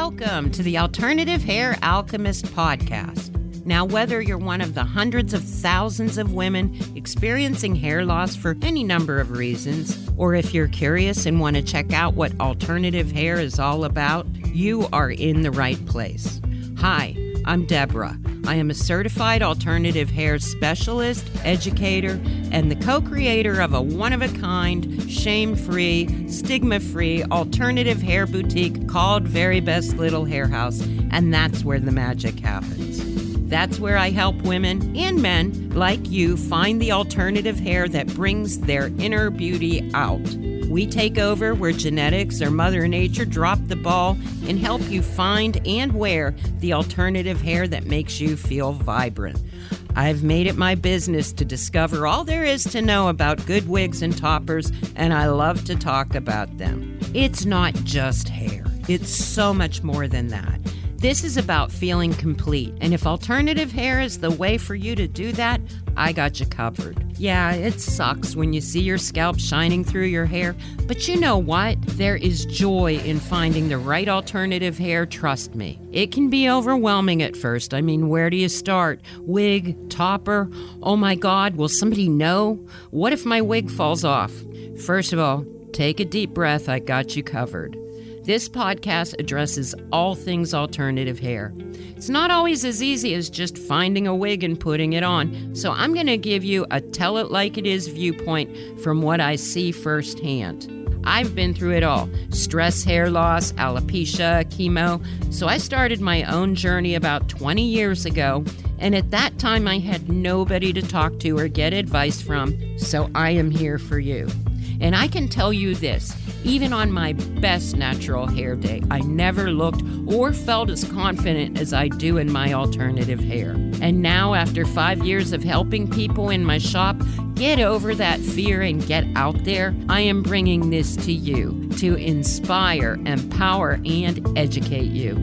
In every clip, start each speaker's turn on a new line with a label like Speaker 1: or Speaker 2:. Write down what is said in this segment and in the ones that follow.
Speaker 1: Welcome to the Alternative Hair Alchemist podcast. Now, whether you're one of the hundreds of thousands of women experiencing hair loss for any number of reasons, or if you're curious and want to check out what alternative hair is all about, you are in the right place. Hi, I'm Deborah. I am a certified alternative hair specialist, educator, and the co creator of a one of a kind, shame free, stigma free alternative hair boutique called Very Best Little Hair House. And that's where the magic happens. That's where I help women and men like you find the alternative hair that brings their inner beauty out. We take over where genetics or Mother Nature dropped the ball and help you find and wear the alternative hair that makes you feel vibrant. I've made it my business to discover all there is to know about good wigs and toppers, and I love to talk about them. It's not just hair, it's so much more than that. This is about feeling complete. And if alternative hair is the way for you to do that, I got you covered. Yeah, it sucks when you see your scalp shining through your hair, but you know what? There is joy in finding the right alternative hair, trust me. It can be overwhelming at first. I mean, where do you start? Wig, topper? Oh my God, will somebody know? What if my wig falls off? First of all, take a deep breath. I got you covered. This podcast addresses all things alternative hair. It's not always as easy as just finding a wig and putting it on, so I'm going to give you a tell it like it is viewpoint from what I see firsthand. I've been through it all stress, hair loss, alopecia, chemo. So I started my own journey about 20 years ago. And at that time, I had nobody to talk to or get advice from. So I am here for you. And I can tell you this even on my best natural hair day, I never looked or felt as confident as I do in my alternative hair. And now, after five years of helping people in my shop get over that fear and get out there, I am bringing this to you to inspire, empower, and educate you.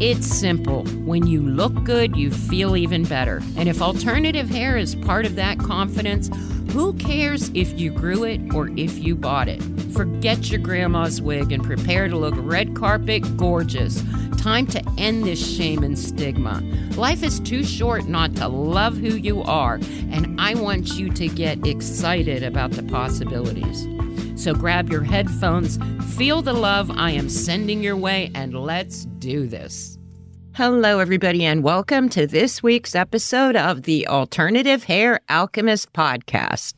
Speaker 1: It's simple. When you look good, you feel even better. And if alternative hair is part of that confidence, who cares if you grew it or if you bought it? Forget your grandma's wig and prepare to look red carpet gorgeous. Time to end this shame and stigma. Life is too short not to love who you are, and I want you to get excited about the possibilities. So grab your headphones, feel the love I am sending your way, and let's do this. Hello, everybody, and welcome to this week's episode of the Alternative Hair Alchemist podcast.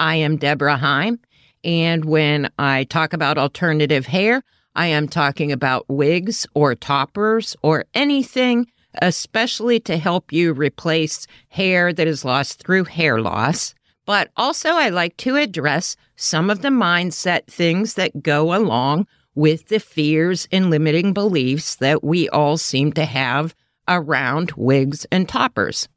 Speaker 1: I am Deborah Heim, and when I talk about alternative hair, I am talking about wigs or toppers or anything, especially to help you replace hair that is lost through hair loss. But also, I like to address some of the mindset things that go along with the fears and limiting beliefs that we all seem to have around wigs and toppers.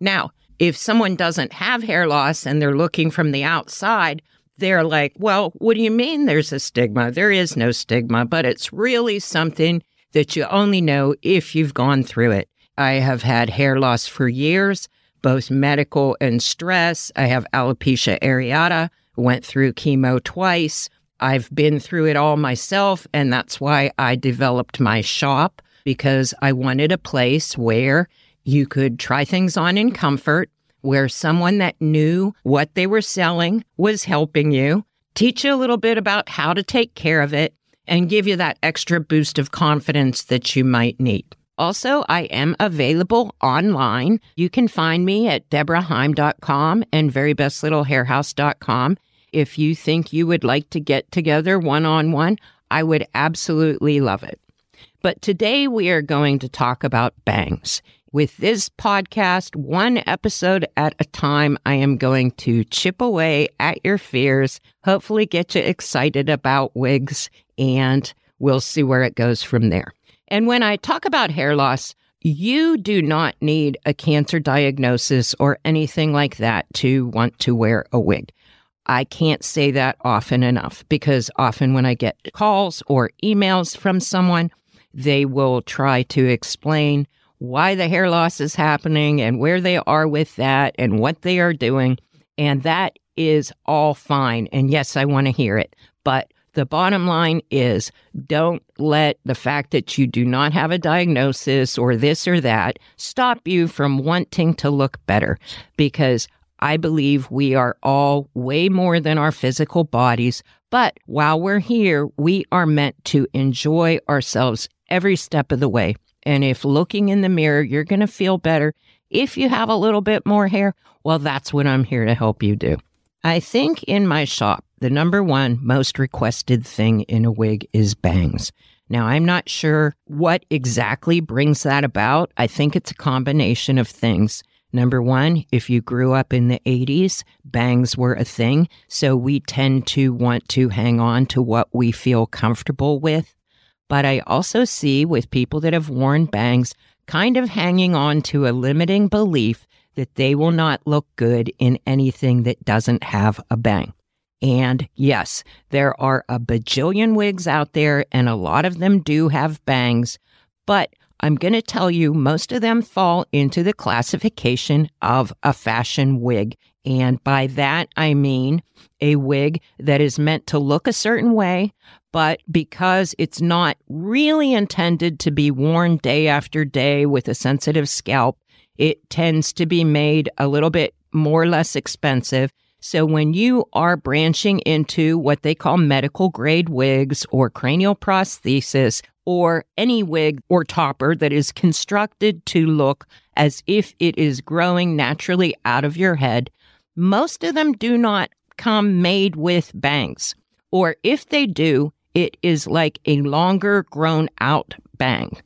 Speaker 1: Now, if someone doesn't have hair loss and they're looking from the outside, they're like, well, what do you mean there's a stigma? There is no stigma, but it's really something that you only know if you've gone through it. I have had hair loss for years, both medical and stress. I have alopecia areata, went through chemo twice. I've been through it all myself, and that's why I developed my shop because I wanted a place where you could try things on in comfort, where someone that knew what they were selling was helping you, teach you a little bit about how to take care of it, and give you that extra boost of confidence that you might need. Also, I am available online. You can find me at deborahheim.com and verybestlittlehairhouse.com. If you think you would like to get together one on one, I would absolutely love it. But today we are going to talk about bangs. With this podcast, one episode at a time, I am going to chip away at your fears, hopefully get you excited about wigs, and we'll see where it goes from there. And when I talk about hair loss, you do not need a cancer diagnosis or anything like that to want to wear a wig. I can't say that often enough because often when I get calls or emails from someone, they will try to explain why the hair loss is happening and where they are with that and what they are doing. And that is all fine. And yes, I want to hear it. But The bottom line is don't let the fact that you do not have a diagnosis or this or that stop you from wanting to look better because I believe we are all way more than our physical bodies. But while we're here, we are meant to enjoy ourselves every step of the way. And if looking in the mirror, you're going to feel better if you have a little bit more hair, well, that's what I'm here to help you do. I think in my shop, the number one most requested thing in a wig is bangs. Now, I'm not sure what exactly brings that about. I think it's a combination of things. Number one, if you grew up in the 80s, bangs were a thing. So we tend to want to hang on to what we feel comfortable with. But I also see with people that have worn bangs, kind of hanging on to a limiting belief that they will not look good in anything that doesn't have a bang. And yes, there are a bajillion wigs out there, and a lot of them do have bangs, but I'm going to tell you most of them fall into the classification of a fashion wig. And by that, I mean a wig that is meant to look a certain way, but because it's not really intended to be worn day after day with a sensitive scalp, it tends to be made a little bit more or less expensive. So when you are branching into what they call medical grade wigs or cranial prosthesis or any wig or topper that is constructed to look as if it is growing naturally out of your head, most of them do not come made with bangs. Or if they do, it is like a longer grown out bang.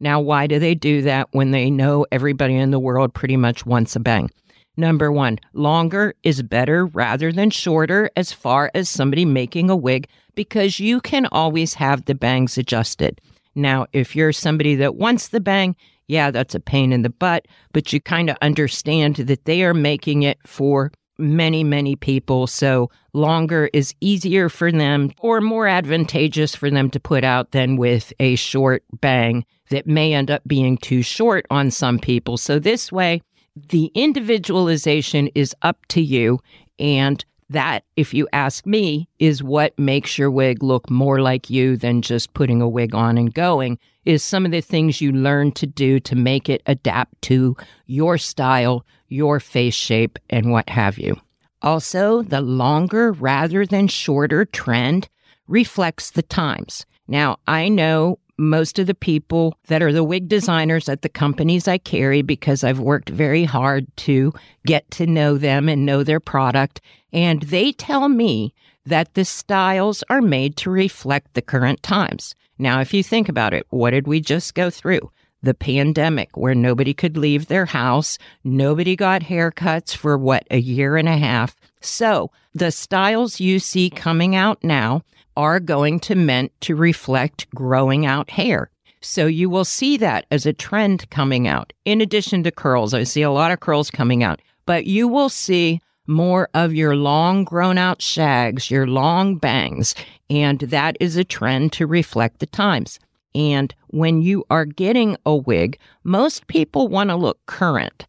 Speaker 1: Now, why do they do that when they know everybody in the world pretty much wants a bang? Number one, longer is better rather than shorter as far as somebody making a wig because you can always have the bangs adjusted. Now, if you're somebody that wants the bang, yeah, that's a pain in the butt, but you kind of understand that they are making it for many, many people. So longer is easier for them or more advantageous for them to put out than with a short bang that may end up being too short on some people. So this way, the individualization is up to you. And that, if you ask me, is what makes your wig look more like you than just putting a wig on and going, is some of the things you learn to do to make it adapt to your style, your face shape, and what have you. Also, the longer rather than shorter trend reflects the times. Now, I know most of the people that are the wig designers at the companies I carry because I've worked very hard to get to know them and know their product. And they tell me that the styles are made to reflect the current times. Now, if you think about it, what did we just go through? The pandemic, where nobody could leave their house, nobody got haircuts for what, a year and a half. So the styles you see coming out now are going to meant to reflect growing out hair. So you will see that as a trend coming out. In addition to curls, I see a lot of curls coming out, but you will see more of your long grown out shags, your long bangs, and that is a trend to reflect the times. And when you are getting a wig, most people want to look current.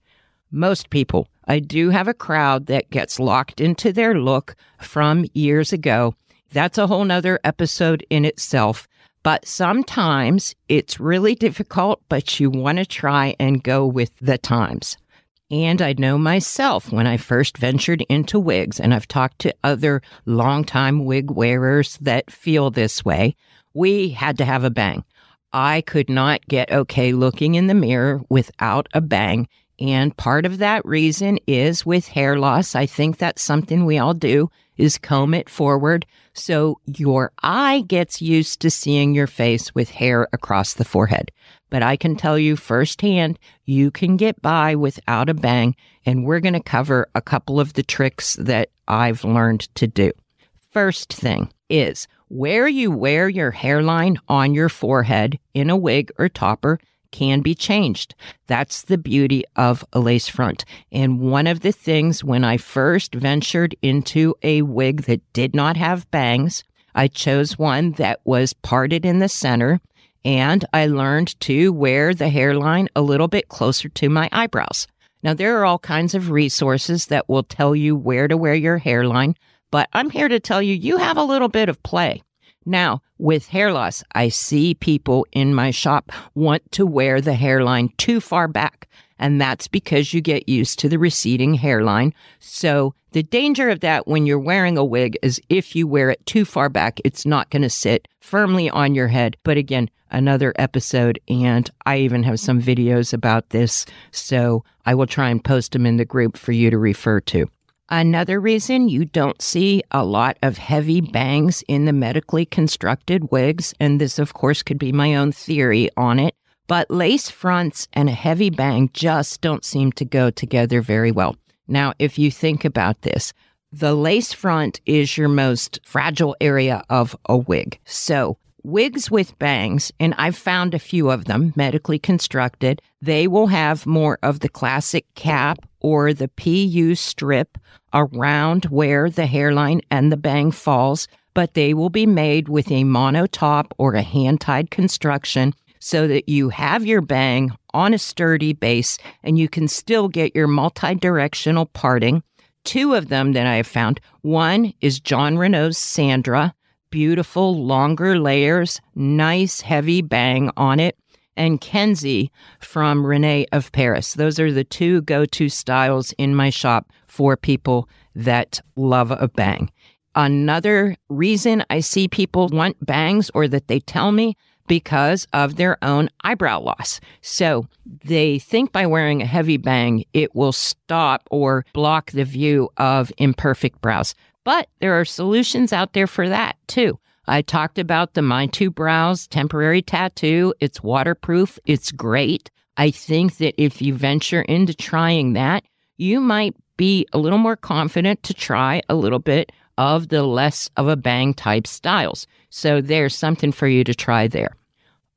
Speaker 1: Most people. I do have a crowd that gets locked into their look from years ago that's a whole nother episode in itself. But sometimes it's really difficult, but you want to try and go with the times. And I know myself when I first ventured into wigs, and I've talked to other longtime wig wearers that feel this way, we had to have a bang. I could not get okay looking in the mirror without a bang. And part of that reason is with hair loss. I think that's something we all do is comb it forward so your eye gets used to seeing your face with hair across the forehead. But I can tell you firsthand, you can get by without a bang, and we're going to cover a couple of the tricks that I've learned to do. First thing is where you wear your hairline on your forehead in a wig or topper can be changed. That's the beauty of a lace front. And one of the things when I first ventured into a wig that did not have bangs, I chose one that was parted in the center and I learned to wear the hairline a little bit closer to my eyebrows. Now, there are all kinds of resources that will tell you where to wear your hairline, but I'm here to tell you you have a little bit of play. Now, with hair loss, I see people in my shop want to wear the hairline too far back. And that's because you get used to the receding hairline. So the danger of that when you're wearing a wig is if you wear it too far back, it's not going to sit firmly on your head. But again, another episode. And I even have some videos about this. So I will try and post them in the group for you to refer to. Another reason you don't see a lot of heavy bangs in the medically constructed wigs, and this, of course, could be my own theory on it, but lace fronts and a heavy bang just don't seem to go together very well. Now, if you think about this, the lace front is your most fragile area of a wig. So, wigs with bangs, and I've found a few of them medically constructed, they will have more of the classic cap or the PU strip around where the hairline and the bang falls, but they will be made with a mono top or a hand tied construction so that you have your bang on a sturdy base and you can still get your multi-directional parting. Two of them that I have found. One is Jon Renau's Sandra, beautiful longer layers, nice heavy bang on it. And Kenzie from Renee of Paris. Those are the two go to styles in my shop for people that love a bang. Another reason I see people want bangs or that they tell me because of their own eyebrow loss. So they think by wearing a heavy bang, it will stop or block the view of imperfect brows. But there are solutions out there for that too. I talked about the My Two Brows temporary tattoo. It's waterproof. It's great. I think that if you venture into trying that, you might be a little more confident to try a little bit of the less of a bang type styles. So there's something for you to try there.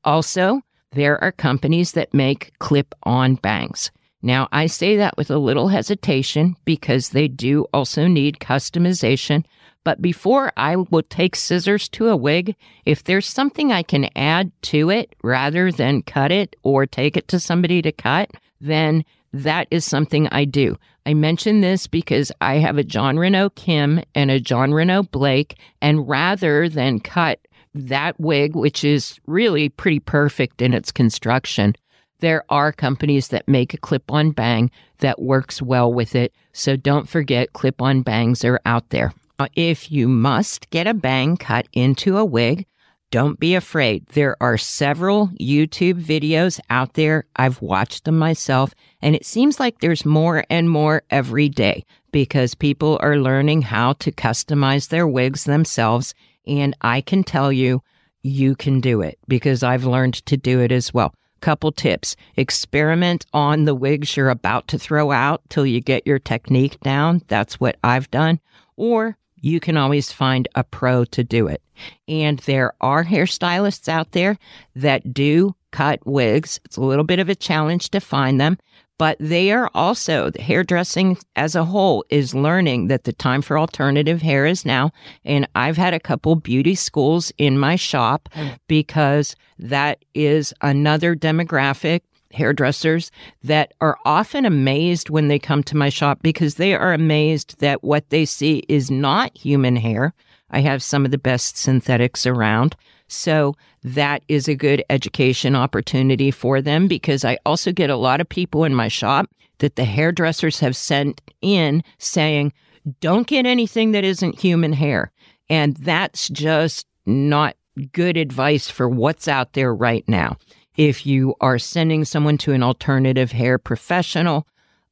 Speaker 1: Also, there are companies that make clip on bangs. Now, I say that with a little hesitation because they do also need customization. But before I will take scissors to a wig, if there's something I can add to it rather than cut it or take it to somebody to cut, then that is something I do. I mention this because I have a Jon Renau Kim and a Jon Renau Blake, and rather than cut that wig, which is really pretty perfect in its construction, there are companies that make a clip on bang that works well with it. So don't forget, clip on bangs are out there. If you must get a bang cut into a wig, don't be afraid. There are several YouTube videos out there. I've watched them myself, and it seems like there's more and more every day because people are learning how to customize their wigs themselves. And I can tell you, you can do it because I've learned to do it as well. Couple tips experiment on the wigs you're about to throw out till you get your technique down. That's what I've done. Or you can always find a pro to do it. And there are hairstylists out there that do cut wigs. It's a little bit of a challenge to find them, but they are also, the hairdressing as a whole is learning that the time for alternative hair is now. And I've had a couple beauty schools in my shop hmm. because that is another demographic hairdressers that are often amazed when they come to my shop because they are amazed that what they see is not human hair. I have some of the best synthetics around. So that is a good education opportunity for them because I also get a lot of people in my shop that the hairdressers have sent in saying, don't get anything that isn't human hair. And that's just not good advice for what's out there right now. If you are sending someone to an alternative hair professional,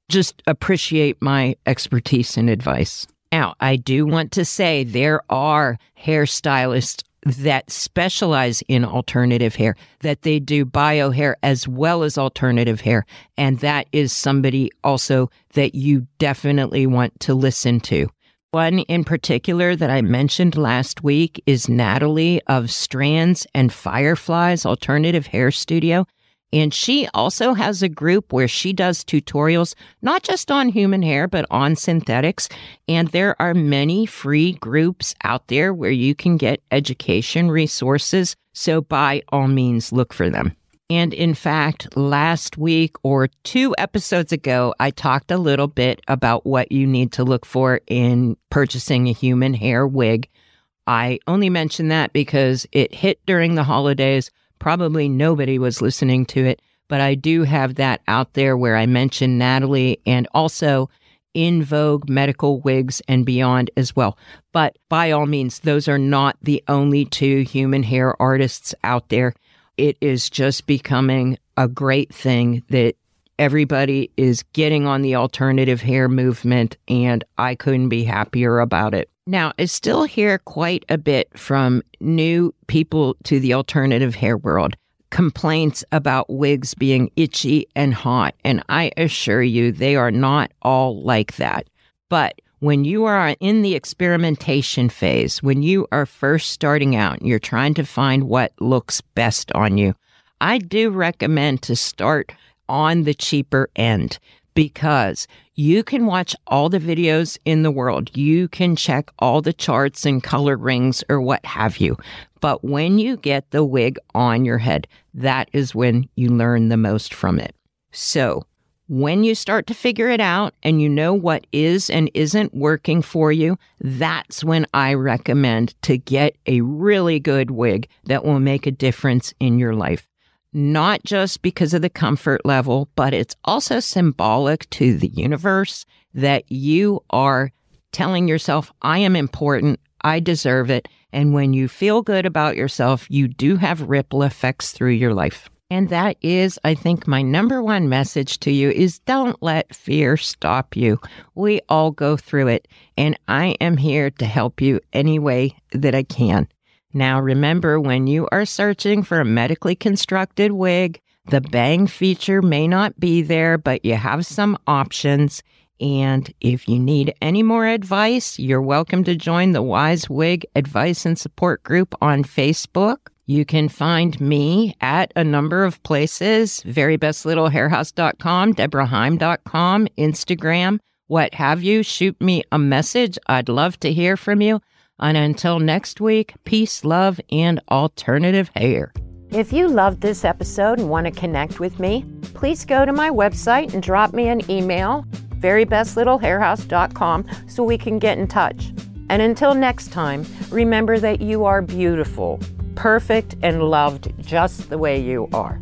Speaker 1: just appreciate my expertise and advice. Now, I do want to say there are hairstylists that specialize in alternative hair, that they do bio hair as well as alternative hair. And that is somebody also that you definitely want to listen to. One in particular that I mentioned last week is Natalie of Strands and Fireflies Alternative Hair Studio. And she also has a group where she does tutorials, not just on human hair, but on synthetics. And there are many free groups out there where you can get education resources. So by all means, look for them. And in fact, last week or two episodes ago, I talked a little bit about what you need to look for in purchasing a human hair wig. I only mention that because it hit during the holidays. Probably nobody was listening to it, but I do have that out there where I mention Natalie and also in vogue medical wigs and beyond as well. But by all means, those are not the only two human hair artists out there. It is just becoming a great thing that everybody is getting on the alternative hair movement, and I couldn't be happier about it. Now, I still hear quite a bit from new people to the alternative hair world complaints about wigs being itchy and hot. And I assure you, they are not all like that. But when you are in the experimentation phase, when you are first starting out, and you're trying to find what looks best on you, I do recommend to start on the cheaper end because you can watch all the videos in the world. You can check all the charts and color rings or what have you. But when you get the wig on your head, that is when you learn the most from it. So when you start to figure it out and you know what is and isn't working for you, that's when I recommend to get a really good wig that will make a difference in your life. Not just because of the comfort level, but it's also symbolic to the universe that you are telling yourself, I am important, I deserve it. And when you feel good about yourself, you do have ripple effects through your life. And that is, I think, my number one message to you is don't let fear stop you. We all go through it, and I am here to help you any way that I can. Now, remember, when you are searching for a medically constructed wig, the bang feature may not be there, but you have some options. And if you need any more advice, you're welcome to join the Wise Wig Advice and Support Group on Facebook. You can find me at a number of places verybestlittlehairhouse.com, deborahheim.com, Instagram, what have you. Shoot me a message. I'd love to hear from you. And until next week, peace, love, and alternative hair. If you loved this episode and want to connect with me, please go to my website and drop me an email, verybestlittlehairhouse.com, so we can get in touch. And until next time, remember that you are beautiful perfect and loved just the way you are.